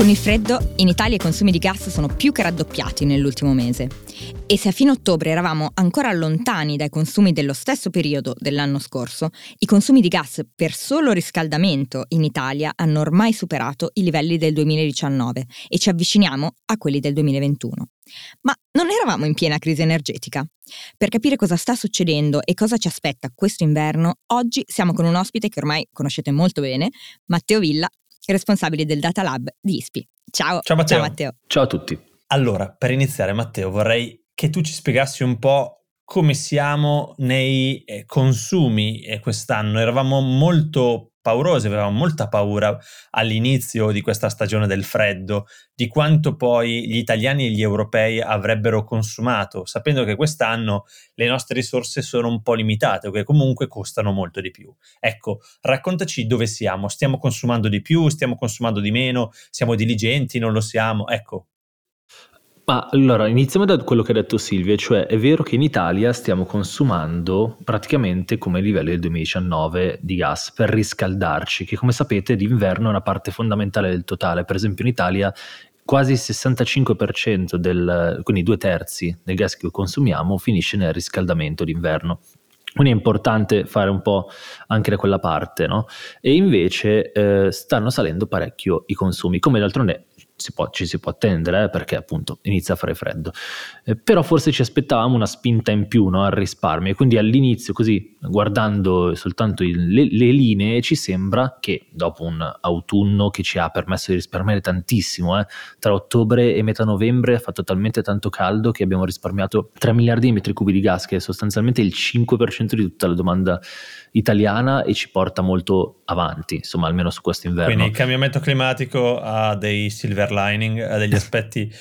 Con il freddo, in Italia i consumi di gas sono più che raddoppiati nell'ultimo mese. E se a fine ottobre eravamo ancora lontani dai consumi dello stesso periodo dell'anno scorso, i consumi di gas per solo riscaldamento in Italia hanno ormai superato i livelli del 2019 e ci avviciniamo a quelli del 2021. Ma non eravamo in piena crisi energetica. Per capire cosa sta succedendo e cosa ci aspetta questo inverno, oggi siamo con un ospite che ormai conoscete molto bene, Matteo Villa, responsabile del Data Lab di ISPI. Ciao. Ciao Matteo. Ciao Matteo. Ciao a tutti. Allora, per iniziare Matteo, vorrei che tu ci spiegassi un po' come siamo nei eh, consumi eh, quest'anno. Eravamo molto paurosi, avevamo molta paura all'inizio di questa stagione del freddo, di quanto poi gli italiani e gli europei avrebbero consumato, sapendo che quest'anno le nostre risorse sono un po' limitate o che comunque costano molto di più. Ecco, raccontaci dove siamo, stiamo consumando di più, stiamo consumando di meno, siamo diligenti, non lo siamo, ecco, ma allora iniziamo da quello che ha detto Silvia, cioè è vero che in Italia stiamo consumando praticamente come i livelli del 2019 di gas per riscaldarci, che come sapete d'inverno è una parte fondamentale del totale. Per esempio in Italia quasi il 65% del, quindi due terzi del gas che consumiamo finisce nel riscaldamento d'inverno. Quindi è importante fare un po' anche da quella parte, no? E invece eh, stanno salendo parecchio i consumi, come d'altronde si può, ci si può attendere eh, perché appunto inizia a fare freddo. Eh, però forse ci aspettavamo una spinta in più no, al risparmio e quindi all'inizio così guardando soltanto il, le, le, linee ci sembra che dopo un autunno che ci ha permesso di risparmiare tantissimo, eh, tra ottobre e metà novembre ha fatto talmente tanto caldo che abbiamo risparmiato 3 miliardi di metri cubi di gas che è sostanzialmente il 5% di tutta la domanda italiana e ci porta molto avanti, insomma almeno su questo inverno. Quindi il cambiamento climatico ha dei silver lining, ha degli aspetti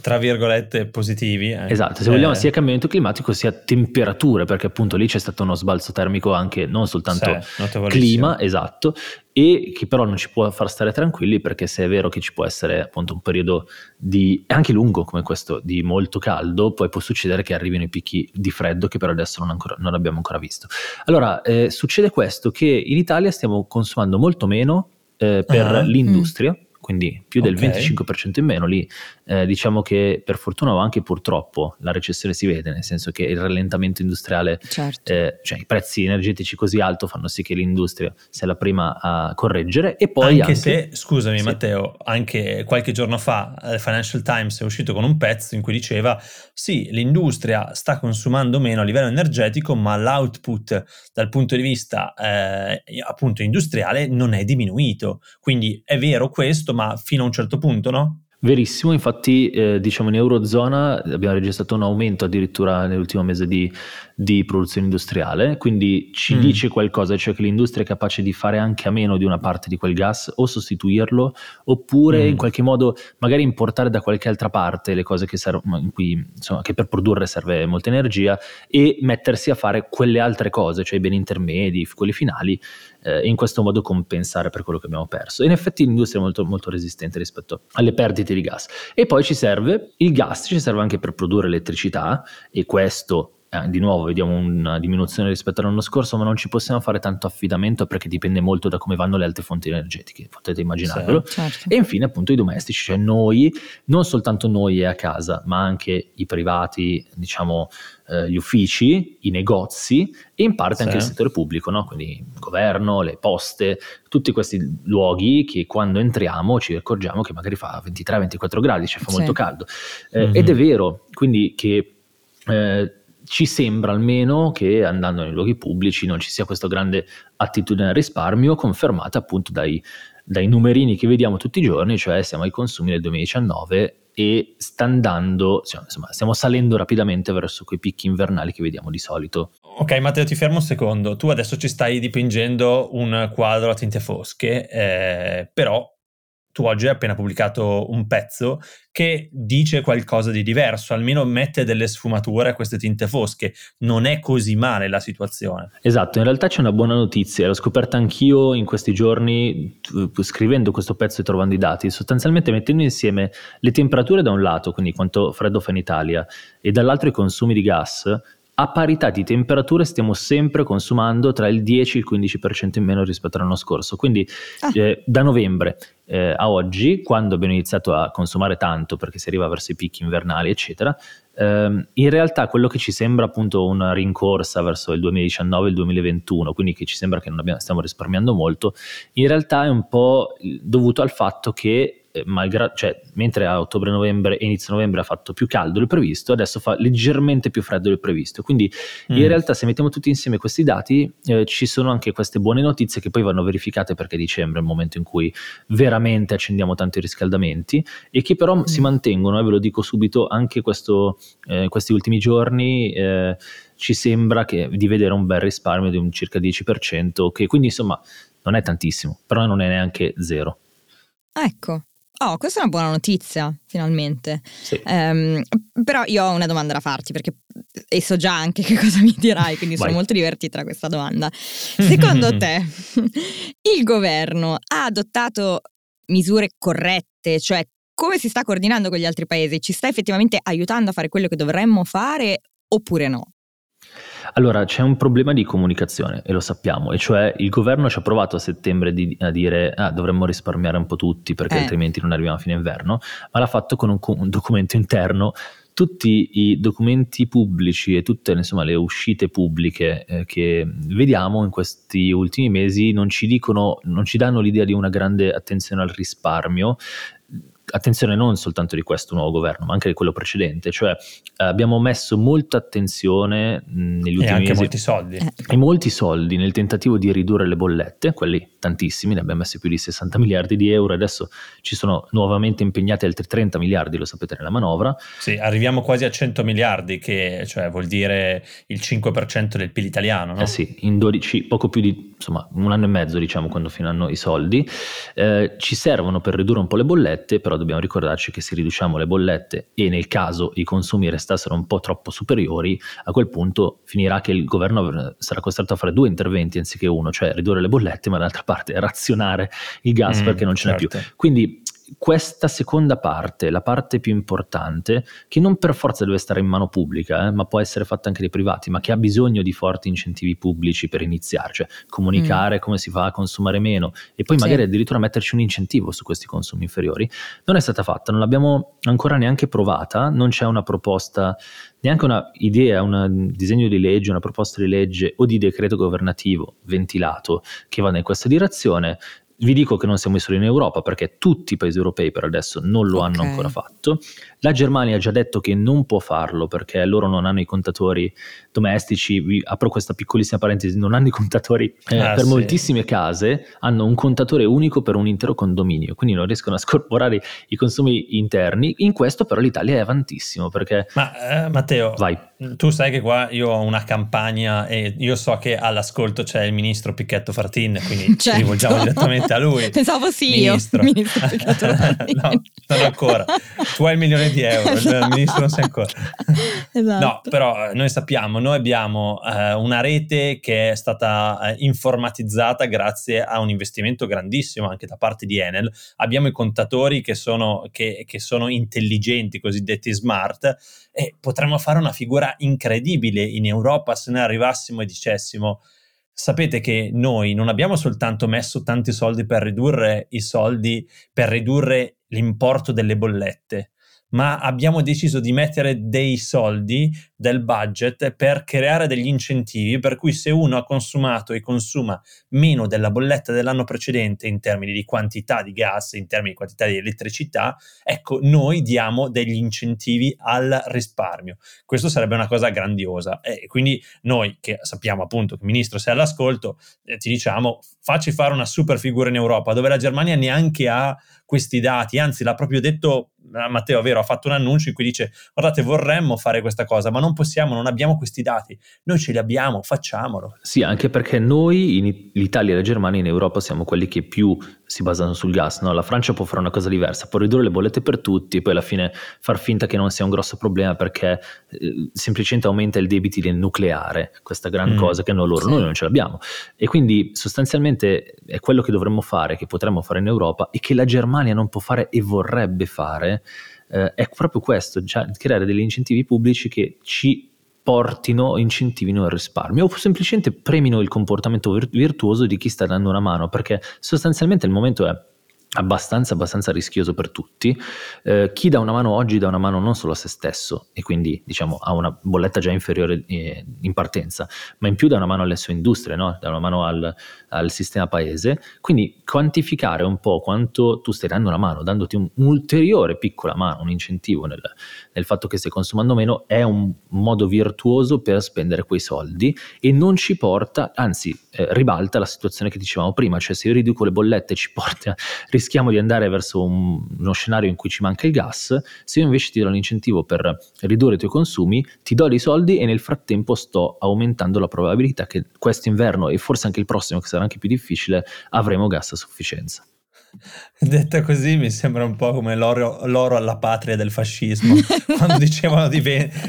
tra virgolette positivi. Eh. Esatto, se vogliamo eh. sia cambiamento climatico sia temperature, perché appunto lì c'è stato uno sbalzo termico anche non soltanto sì, clima, esatto, e che però non ci può far stare tranquilli perché se è vero che ci può essere appunto un periodo di anche lungo come questo di molto caldo, poi può succedere che arrivino i picchi di freddo che per adesso non, ancora, non abbiamo ancora visto. Allora, eh, succede questo che in Italia stiamo consumando molto meno eh, per uh-huh. l'industria. Mm quindi più del okay. 25% in meno. Lì eh, diciamo che per fortuna o anche purtroppo la recessione si vede, nel senso che il rallentamento industriale, certo. eh, cioè i prezzi energetici così alto fanno sì che l'industria sia la prima a correggere e poi... Anche, anche se, scusami sì. Matteo, anche qualche giorno fa il Financial Times è uscito con un pezzo in cui diceva sì, l'industria sta consumando meno a livello energetico, ma l'output dal punto di vista eh, appunto industriale non è diminuito. Quindi è vero questo, ma fino a un certo punto, no? Verissimo, infatti eh, diciamo in Eurozona abbiamo registrato un aumento addirittura nell'ultimo mese di, di produzione industriale, quindi ci mm. dice qualcosa, cioè che l'industria è capace di fare anche a meno di una parte di quel gas o sostituirlo, oppure mm. in qualche modo magari importare da qualche altra parte le cose che, servono, in cui, insomma, che per produrre serve molta energia e mettersi a fare quelle altre cose, cioè i beni intermedi, quelli finali, eh, in questo modo compensare per quello che abbiamo perso. in effetti l'industria è molto, molto resistente rispetto alle perdite di gas. E poi ci serve il gas, ci serve anche per produrre elettricità e questo eh, di nuovo vediamo una diminuzione rispetto all'anno scorso, ma non ci possiamo fare tanto affidamento perché dipende molto da come vanno le altre fonti energetiche, potete immaginarvelo. Sì, certo. E infine appunto i domestici, cioè noi, non soltanto noi a casa, ma anche i privati, diciamo eh, gli uffici, i negozi e in parte sì. anche il settore pubblico, no? quindi il governo, le poste, tutti questi luoghi che quando entriamo ci accorgiamo che magari fa 23-24 gradi, cioè fa sì. molto caldo. Eh, mm-hmm. Ed è vero, quindi che... Eh, ci sembra almeno che andando nei luoghi pubblici non ci sia questa grande attitudine al risparmio, confermata appunto dai, dai numerini che vediamo tutti i giorni, cioè siamo ai consumi del 2019 e sta andando, insomma, stiamo salendo rapidamente verso quei picchi invernali che vediamo di solito. Ok, Matteo, ti fermo un secondo. Tu adesso ci stai dipingendo un quadro a tinte fosche, eh, però tu oggi hai appena pubblicato un pezzo che dice qualcosa di diverso, almeno mette delle sfumature a queste tinte fosche. Non è così male la situazione. Esatto, in realtà c'è una buona notizia, l'ho scoperta anch'io in questi giorni scrivendo questo pezzo e trovando i dati, sostanzialmente mettendo insieme le temperature da un lato, quindi quanto freddo fa in Italia, e dall'altro i consumi di gas, a parità di temperature stiamo sempre consumando tra il 10 e il 15% in meno rispetto all'anno scorso. Quindi ah. eh, da novembre eh, a oggi, quando abbiamo iniziato a consumare tanto perché si arriva verso i picchi invernali, eccetera, ehm, in realtà quello che ci sembra appunto una rincorsa verso il 2019 e il 2021, quindi che ci sembra che non abbiamo, stiamo risparmiando molto, in realtà è un po' dovuto al fatto che malgra- cioè, mentre a ottobre-novembre e inizio novembre ha fatto più caldo del previsto, adesso fa leggermente più freddo del previsto. Quindi mm. in realtà se mettiamo tutti insieme questi dati eh, ci sono anche queste buone notizie che poi vanno verificate perché dicembre è il momento in cui veramente accendiamo tanti riscaldamenti e che però mm. si mantengono, e eh, ve lo dico subito, anche questo, eh, questi ultimi giorni eh, ci sembra che, di vedere un bel risparmio di un circa 10%, che quindi insomma non è tantissimo, però non è neanche zero. Ecco, Oh, questa è una buona notizia, finalmente. Sì. Um, però io ho una domanda da farti, perché e so già anche che cosa mi dirai, quindi sono molto divertita da questa domanda. Secondo te, il governo ha adottato misure corrette, cioè come si sta coordinando con gli altri paesi? Ci sta effettivamente aiutando a fare quello che dovremmo fare oppure no? Allora, c'è un problema di comunicazione e lo sappiamo, e cioè il governo ci ha provato a settembre di, a dire ah, dovremmo risparmiare un po' tutti perché eh. altrimenti non arriviamo a fine inverno, ma l'ha fatto con un, un documento interno tutti i documenti pubblici e tutte insomma, le uscite pubbliche eh, che vediamo in questi ultimi mesi non ci dicono, non ci danno l'idea di una grande attenzione al risparmio, attenzione non soltanto di questo nuovo governo, ma anche di quello precedente, cioè eh, abbiamo messo molta attenzione negli ultimi e anche mesi molti soldi. Eh. e molti soldi nel tentativo di ridurre le bollette, quelli tantissimi, ne abbiamo messi più di 60 miliardi di euro, adesso ci sono nuovamente impegnati altri 30 miliardi, lo sapete nella manovra. Sì, arriviamo quasi a 100 miliardi, che cioè, vuol dire il 5% del PIL italiano, no? Eh sì, in 12, poco più di insomma un anno e mezzo diciamo quando finiranno i soldi, eh, ci servono per ridurre un po' le bollette, però dobbiamo ricordarci che se riduciamo le bollette e nel caso i consumi restassero un po' troppo superiori, a quel punto finirà che il governo sarà costretto a fare due interventi anziché uno, cioè ridurre le bollette, ma dall'altra parte razionare il gas mm, perché non ce n'è certo. più. Quindi questa seconda parte, la parte più importante, che non per forza deve stare in mano pubblica, eh, ma può essere fatta anche dai privati, ma che ha bisogno di forti incentivi pubblici per iniziare, cioè comunicare mm. come si fa a consumare meno e poi magari sì. addirittura metterci un incentivo su questi consumi inferiori, non è stata fatta, non l'abbiamo ancora neanche provata, non c'è una proposta, neanche una idea, un disegno di legge, una proposta di legge o di decreto governativo ventilato che va in questa direzione. Vi dico che non siamo solo in Europa perché tutti i paesi europei per adesso non lo okay. hanno ancora fatto. La Germania ha già detto che non può farlo perché loro non hanno i contatori domestici. Vi apro questa piccolissima parentesi: non hanno i contatori eh, ah, per sì. moltissime case, hanno un contatore unico per un intero condominio, quindi non riescono a scorporare i consumi interni. In questo, però, l'Italia è avantissimo perché. Ma eh, Matteo, vai. Tu sai che qua io ho una campagna e io so che all'ascolto c'è il ministro Picchetto Fartin, quindi certo. ci rivolgiamo direttamente a lui. Pensavo sì ministro. io, ministro Picchetto Fartin. no, non ancora. Tu hai il milione di euro, il ministro non sei ancora. Esatto. No, però eh, noi sappiamo, noi abbiamo eh, una rete che è stata eh, informatizzata grazie a un investimento grandissimo anche da parte di Enel. Abbiamo i contatori che sono, che, che sono intelligenti, cosiddetti smart, e potremmo fare una figura incredibile in Europa se noi arrivassimo e dicessimo sapete che noi non abbiamo soltanto messo tanti soldi per ridurre i soldi, per ridurre l'importo delle bollette, ma abbiamo deciso di mettere dei soldi del budget per creare degli incentivi per cui se uno ha consumato e consuma meno della bolletta dell'anno precedente in termini di quantità di gas, in termini di quantità di elettricità, ecco, noi diamo degli incentivi al risparmio. Questo sarebbe una cosa grandiosa e quindi noi che sappiamo appunto che ministro sei all'ascolto, eh, ti diciamo facci fare una super figura in Europa dove la Germania neanche ha questi dati, anzi l'ha proprio detto eh, Matteo, vero, ha fatto un annuncio in cui dice guardate vorremmo fare questa cosa, ma non possiamo, non abbiamo questi dati, noi ce li abbiamo, facciamolo. Sì, anche perché noi, in, l'Italia e la Germania in Europa siamo quelli che più si basano sul gas, no? la Francia può fare una cosa diversa, può ridurre le bollette per tutti e poi alla fine far finta che non sia un grosso problema perché eh, semplicemente aumenta il debiti del nucleare, questa gran mm, cosa che non loro, sì. noi non ce l'abbiamo. E quindi sostanzialmente è quello che dovremmo fare, che potremmo fare in Europa e che la Germania non può fare e vorrebbe fare, eh, è proprio questo, cioè creare degli incentivi pubblici che ci portino, incentivino il risparmio o semplicemente premino il comportamento virtuoso di chi sta dando una mano, perché sostanzialmente il momento è abbastanza, abbastanza rischioso per tutti. Eh, chi dà una mano oggi dà una mano non solo a se stesso e quindi diciamo ha una bolletta già inferiore eh, in partenza, ma in più dà una mano alle sue industrie, no? dà una mano al, al, sistema paese. Quindi quantificare un po' quanto tu stai dando una mano, dandoti un'ulteriore piccola mano, un incentivo nel, nel fatto che stai consumando meno, è un modo virtuoso per spendere quei soldi e non ci porta, anzi eh, ribalta la situazione che dicevamo prima, cioè se io riduco le bollette ci porta rischiamo di andare verso un, uno scenario in cui ci manca il gas, se io invece ti do l'incentivo per ridurre i tuoi consumi, ti do dei soldi e nel frattempo sto aumentando la probabilità che quest'inverno e forse anche il prossimo, che sarà anche più difficile, avremo gas a sufficienza. Detta così mi sembra un po' come l'oro, l'oro alla patria del fascismo, quando dicevano di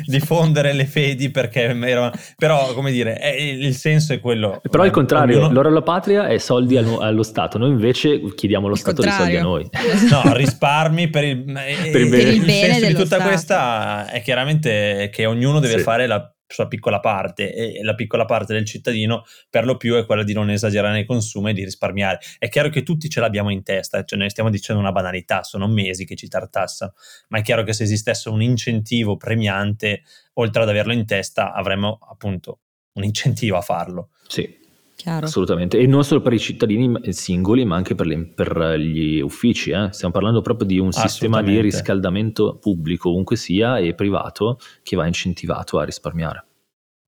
diffondere le fedi perché erano... Però, come dire, è, il senso è quello... Però al contrario, ognuno... l'oro alla patria è soldi allo, allo, Stato, noi invece chiediamo allo il Stato contrario. dei soldi a noi. No, risparmi per il, per il bene, il bene il senso di tutta Stato. questa è chiaramente che ognuno deve sì. fare la sua piccola parte e la piccola parte del cittadino per lo più è quella di non esagerare nei consumi e di risparmiare. È chiaro che tutti ce l'abbiamo in testa, cioè ne stiamo dicendo una banalità, sono mesi che ci tartassano, ma è chiaro che se esistesse un incentivo premiante, oltre ad averlo in testa, avremmo appunto un incentivo a farlo. Sì, Chiaro. Assolutamente, e non solo per i cittadini singoli, ma anche per, le, per gli uffici. Eh? Stiamo parlando proprio di un sistema di riscaldamento pubblico, ovunque sia, e privato, che va incentivato a risparmiare.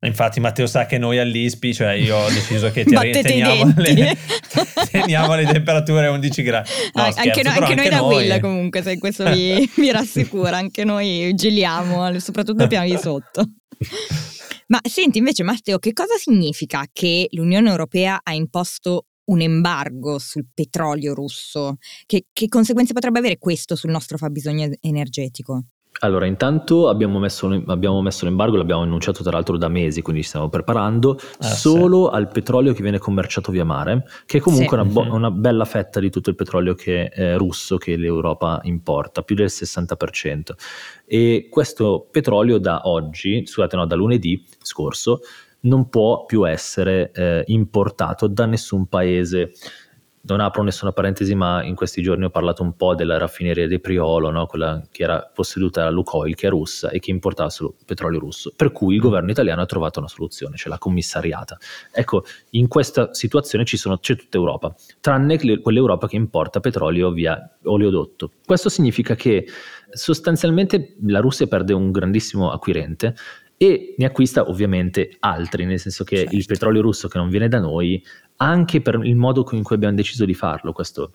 Infatti Matteo sa che noi all'ISPI, cioè io ho deciso che teniamo le, teniamo le, temperature a 11 gradi. No, ah, scherzo, anche, no, anche, noi da Will comunque, se questo vi, vi rassicura, anche noi geliamo, soprattutto i piani di sotto. Ma senti invece Matteo, che cosa significa che l'Unione Europea ha imposto un embargo sul petrolio russo? Che, che conseguenze potrebbe avere questo sul nostro fabbisogno energetico? Allora, intanto abbiamo messo, abbiamo messo, l'embargo, l'abbiamo annunciato tra l'altro da mesi, quindi ci stiamo preparando, ah, solo sì. al petrolio che viene commerciato via mare, che è comunque sì. una, bo- mhm. una, bella fetta di tutto il petrolio che è russo che l'Europa importa, più del 60%. E questo petrolio da oggi, scusate no, da lunedì scorso, non può più essere eh, importato da nessun paese non apro nessuna parentesi, ma in questi giorni ho parlato un po' della raffineria di Priolo, no? quella che era posseduta da Lukoil, che è russa e che importava solo petrolio russo, per cui il governo italiano ha trovato una soluzione, cioè la commissariata. Ecco, in questa situazione sono, c'è tutta Europa, tranne quell'Europa che importa petrolio via oleodotto. Questo significa che sostanzialmente la Russia perde un grandissimo acquirente e ne acquista ovviamente altri, nel senso che certo. il petrolio russo che non viene da noi anche per il modo in cui abbiamo deciso di farlo questo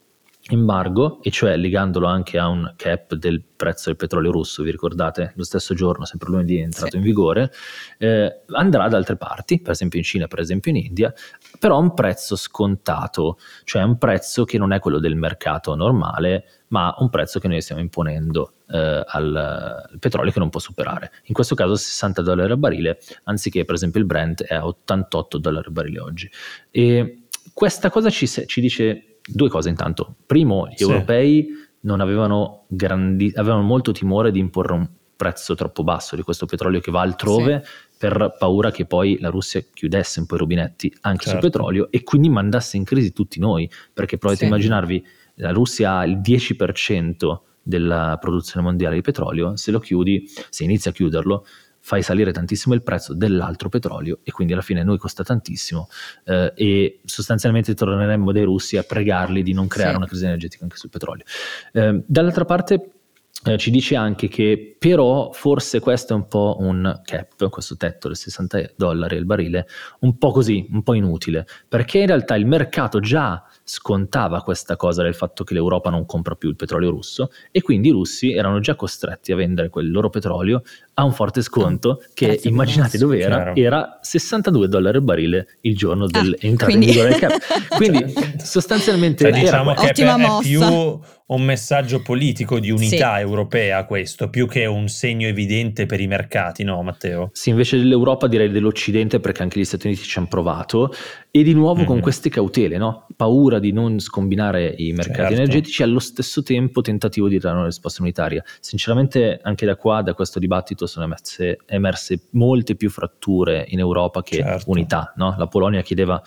embargo, e cioè legandolo anche a un cap del prezzo del petrolio russo, vi ricordate? Lo stesso giorno, sempre lunedì, è entrato sì. in vigore, eh, andrà da altre parti, per esempio in Cina, per esempio in India, però a un prezzo scontato, cioè un prezzo che non è quello del mercato normale, ma un prezzo che noi stiamo imponendo eh, al, petrolio che non può superare. In questo caso 60 dollari al barile, anziché per esempio il Brent è a 88 dollari al barile oggi. E questa cosa ci, ci dice due cose intanto. Primo, gli sì. europei non avevano, grandi, avevano molto timore di imporre un prezzo troppo basso di questo petrolio che va altrove sì. per paura che poi la Russia chiudesse un po' i rubinetti anche certo. sul petrolio e quindi mandasse in crisi tutti noi, perché provate sì. a immaginarvi la Russia ha il 10% della produzione mondiale di petrolio, se lo chiudi, se inizi a chiuderlo, fai salire tantissimo il prezzo dell'altro petrolio e quindi alla fine a noi costa tantissimo eh, e sostanzialmente torneremmo dai russi a pregarli di non creare sì. una crisi energetica anche sul petrolio. Eh, dall'altra parte eh, ci dice anche che però forse questo è un po' un cap, questo tetto del 60 dollari al barile, un po' così, un po' inutile, perché in realtà il mercato già scontava questa cosa del fatto che l'Europa non compra più il petrolio russo e quindi i russi erano già costretti a vendere quel loro petrolio a un forte sconto che Grazie immaginate dove era? Era 62 dollari al barile il giorno dell'entrata ah, quindi... in vigore del cap. Quindi sostanzialmente cioè, diciamo che è, è più un messaggio politico di unità sì. europea questo, più che un segno evidente per i mercati, no Matteo? Sì, invece dell'Europa direi dell'Occidente perché anche gli Stati Uniti ci hanno provato e di nuovo mm-hmm. con queste cautele, no? paura di non scombinare i mercati certo. energetici e allo stesso tempo tentativo di dare una risposta unitaria. Sinceramente anche da qua, da questo dibattito, sono emerse, emerse molte più fratture in Europa che certo. unità. No? La Polonia chiedeva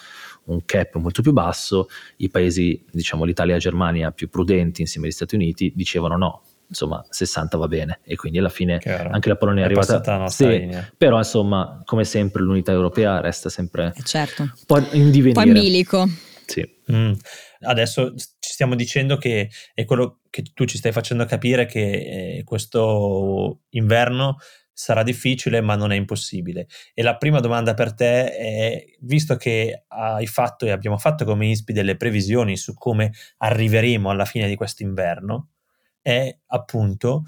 un cap molto più basso, i paesi, diciamo l'Italia e la Germania più prudenti insieme agli Stati Uniti dicevano no, insomma 60 va bene e quindi alla fine Chiaro. anche la Polonia è, è arrivata sì, però insomma come sempre l'unità europea resta sempre certo. un po' in divenire un po' in bilico sì. Mm. Adesso ci stiamo dicendo che è quello che tu ci stai facendo capire che eh, questo inverno sarà difficile ma non è impossibile. E la prima domanda per te è, visto che hai fatto e abbiamo fatto come ISPI delle previsioni su come arriveremo alla fine di questo inverno, è appunto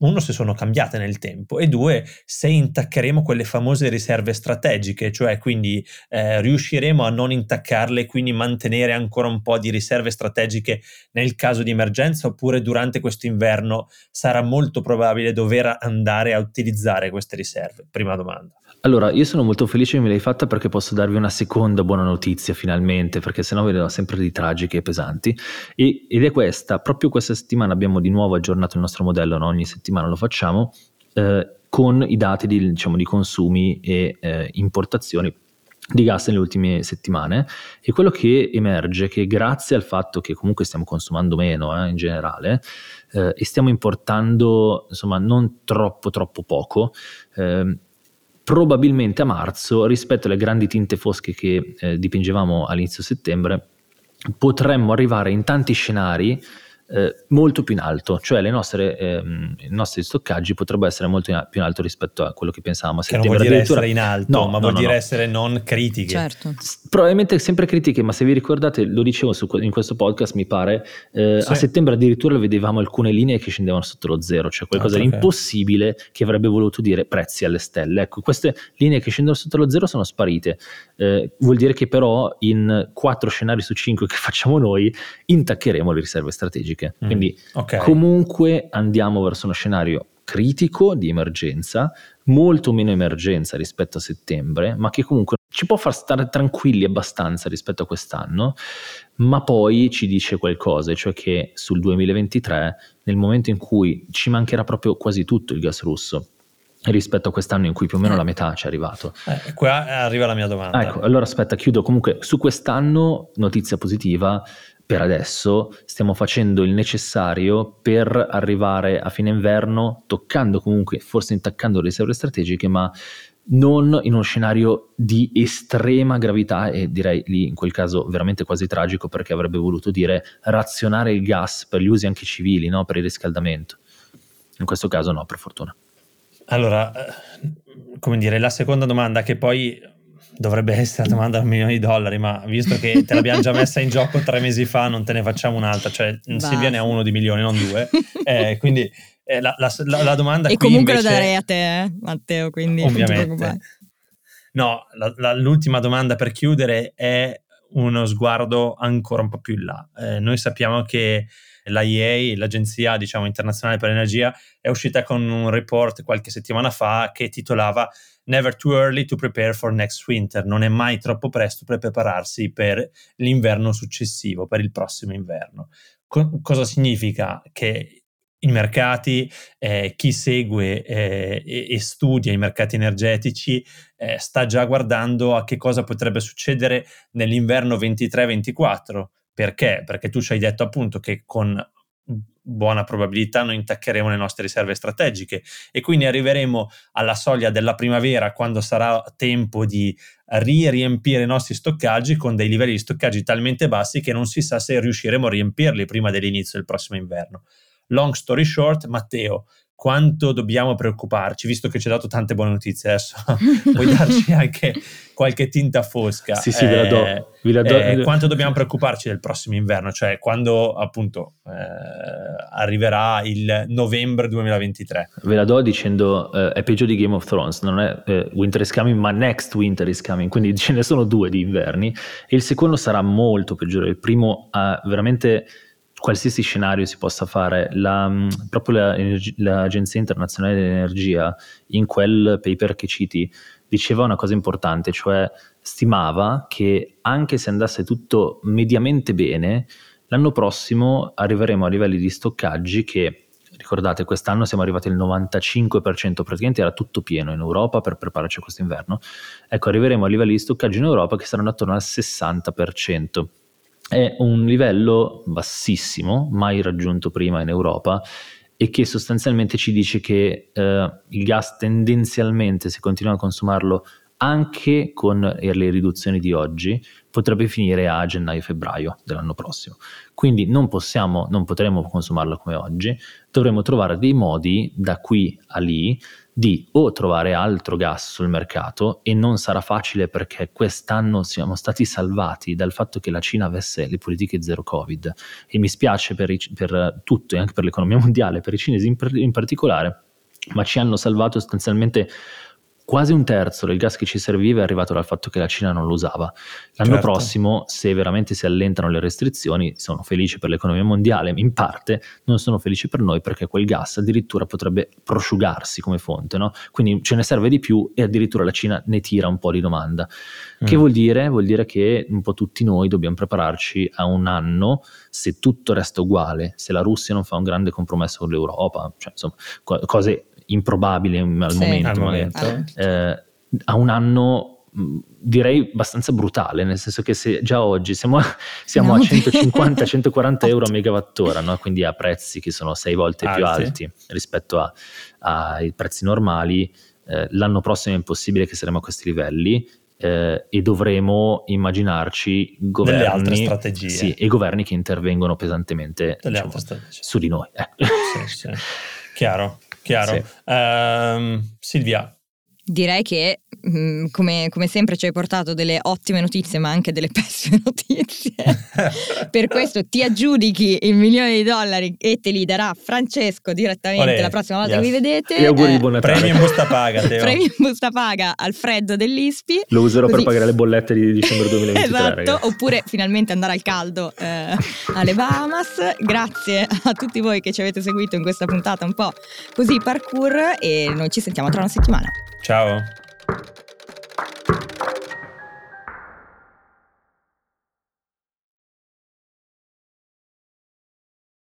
uno se sono cambiate nel tempo e due se intaccheremo quelle famose riserve strategiche, cioè quindi eh, riusciremo a non intaccarle e quindi mantenere ancora un po' di riserve strategiche nel caso di emergenza oppure durante questo inverno sarà molto probabile dover andare a utilizzare queste riserve? Prima domanda. Allora, io sono molto felice che me l'hai fatta perché posso darvi una seconda buona notizia finalmente, perché sennò vedevo sempre di tragiche e pesanti. E, ed è questa, proprio questa settimana abbiamo di nuovo aggiornato il nostro modello, no? ogni settimana lo facciamo, eh, con i dati di, diciamo, di consumi e eh, importazioni di gas nelle ultime settimane. E quello che emerge è che grazie al fatto che comunque stiamo consumando meno eh, in generale eh, e stiamo importando insomma non troppo troppo poco eh, probabilmente a marzo, rispetto alle grandi tinte fosche che eh, dipingevamo all'inizio settembre, potremmo arrivare in tanti scenari eh, molto più in alto, cioè nostre, ehm, i nostri stoccaggi potrebbero essere molto in, più in alto rispetto a quello che pensavamo. Che non vuol dire essere in alto, no, ma no, vuol no, dire essere non critiche. Certo. Probabilmente sempre critiche, ma se vi ricordate, lo dicevo su, in questo podcast, mi pare, eh, sì. a settembre addirittura vedevamo alcune linee che scendevano sotto lo zero, cioè qualcosa di impossibile che avrebbe voluto dire prezzi alle stelle. Ecco, queste linee che scendono sotto lo zero sono sparite. Eh, vuol dire che però in quattro scenari su cinque che facciamo noi intaccheremo le riserve strategiche. Mm, Quindi okay. comunque andiamo verso uno scenario critico di emergenza, molto meno emergenza rispetto a settembre, ma che comunque ci può far stare tranquilli abbastanza rispetto a quest'anno, ma poi ci dice qualcosa, cioè che sul 2023, nel momento in cui ci mancherà proprio quasi tutto il gas russo, rispetto a quest'anno in cui più o meno la metà ci è arrivato. Eh, qua arriva la mia domanda. Ecco, allora aspetta, chiudo. Comunque su quest'anno, notizia positiva, per adesso stiamo facendo il necessario per arrivare a fine inverno, toccando comunque, forse intaccando le riserve strategiche, ma non in uno scenario di estrema gravità e direi lì in quel caso veramente quasi tragico perché avrebbe voluto dire razionare il gas per gli usi anche civili, no? per il riscaldamento. In questo caso no, per fortuna. Allora, eh, come dire, la seconda domanda che poi dovrebbe essere la domanda da un milione di dollari, ma visto che te l'abbiamo già messa in gioco tre mesi fa, non te ne facciamo un'altra, cioè Basta. Silvia ne ha uno di milioni, non due. Eh, quindi eh, la, la, la, la, domanda e comunque invece, lo darei a te, eh, Matteo, quindi ovviamente. No, l'ultima domanda per chiudere è uno sguardo ancora un po' più in là. Eh, noi sappiamo che l'IEA, l'Agenzia diciamo, internazionale per l'energia, è uscita con un report qualche settimana fa che titolava Never too early to prepare for next winter. Non è mai troppo presto per prepararsi per l'inverno successivo, per il prossimo inverno. Co- cosa significa? Che i mercati, eh, chi segue eh, e, e, studia i mercati energetici eh, sta già guardando a che cosa potrebbe succedere nell'inverno 23-24. Perché? Perché tu ci hai detto appunto che con buona probabilità noi intaccheremo le nostre riserve strategiche e quindi arriveremo alla soglia della primavera quando sarà tempo di riempire i nostri stoccaggi con dei livelli di stoccaggi talmente bassi che non si sa se riusciremo a riempirli prima dell'inizio del prossimo inverno. Long story short, Matteo, quanto dobbiamo preoccuparci, visto che ci hai dato tante buone notizie adesso, puoi darci anche qualche tinta fosca. Sì, sì, eh, ve la do. Eh, ve la do. Eh, quanto dobbiamo preoccuparci del prossimo inverno, cioè quando appunto eh, arriverà il novembre 2023? Ve la do dicendo eh, è peggio di Game of Thrones, non è Winter is coming, ma Next Winter is coming, quindi ce ne sono due di inverni e il secondo sarà molto peggiore. Il primo ha veramente qualsiasi scenario si possa fare, la, mm, proprio la, l'Agenzia internazionale dell'energia in quel paper che citi diceva una cosa importante, cioè stimava che anche se andasse tutto mediamente bene, l'anno prossimo arriveremo a livelli di stoccaggi che ricordate, quest'anno siamo arrivati al 95%, praticamente era tutto pieno in Europa per prepararci a quest'inverno. Ecco, arriveremo a livelli di stoccaggio in Europa che saranno attorno al 60% è un livello bassissimo, mai raggiunto prima in Europa, e che sostanzialmente ci dice che eh, il gas tendenzialmente, se continuiamo a consumarlo anche con le riduzioni di oggi, potrebbe finire a gennaio-febbraio dell'anno prossimo. Quindi non possiamo, non potremo consumarlo come oggi, dovremo trovare dei modi da qui a lì di o trovare altro gas sul mercato e non sarà facile perché quest'anno siamo stati salvati dal fatto che la Cina avesse le politiche zero covid. E mi spiace per, i, per tutto e anche per l'economia mondiale, per i cinesi in, in particolare, ma ci hanno salvato sostanzialmente quasi un terzo del gas che ci serviva è arrivato dal fatto che la Cina non lo usava. L'anno certo. prossimo, se veramente si allentano le restrizioni, sono felici per l'economia mondiale, in parte non sono felici per noi perché quel gas addirittura potrebbe prosciugarsi come fonte, no? quindi ce ne serve di più e addirittura la Cina ne tira un po' di domanda. Mm. Che vuol dire? Vuol dire che un po' tutti noi dobbiamo prepararci a un anno se tutto resta uguale, se la Russia non fa un grande compromesso con l'Europa, cioè insomma cose improbabile al sì, momento, al momento. Eh, a un anno direi abbastanza brutale, nel senso che se già oggi siamo, siamo no. a 150-140 euro a megawattora, no? quindi a prezzi che sono sei volte alti. più alti rispetto a, ai prezzi normali, eh, l'anno prossimo è impossibile che saremo a questi livelli eh, e dovremo immaginarci governi, sì, e governi che intervengono pesantemente diciamo, su di noi. Eh. Sì, sì. Chiaro. Chiaro. Sì. Uh, Silvia. Direi che mm, come, come, sempre ci hai portato delle ottime notizie ma anche delle pessime notizie. per questo ti aggiudichi il milione di dollari e te li darà Francesco direttamente Olè, la prossima volta yes. che vi vedete. E auguri eh, buon Natale. Premio in busta paga, Teo. Premio in busta paga al freddo dell'ISPI. Lo userò Così. per pagare le bollette di dicembre 2023. esatto, ragazzi. oppure finalmente andare al caldo eh, alle Bahamas. Grazie a tutti voi che ci avete seguito in questa puntata un po' così parkour e noi ci sentiamo tra una settimana. Ciao.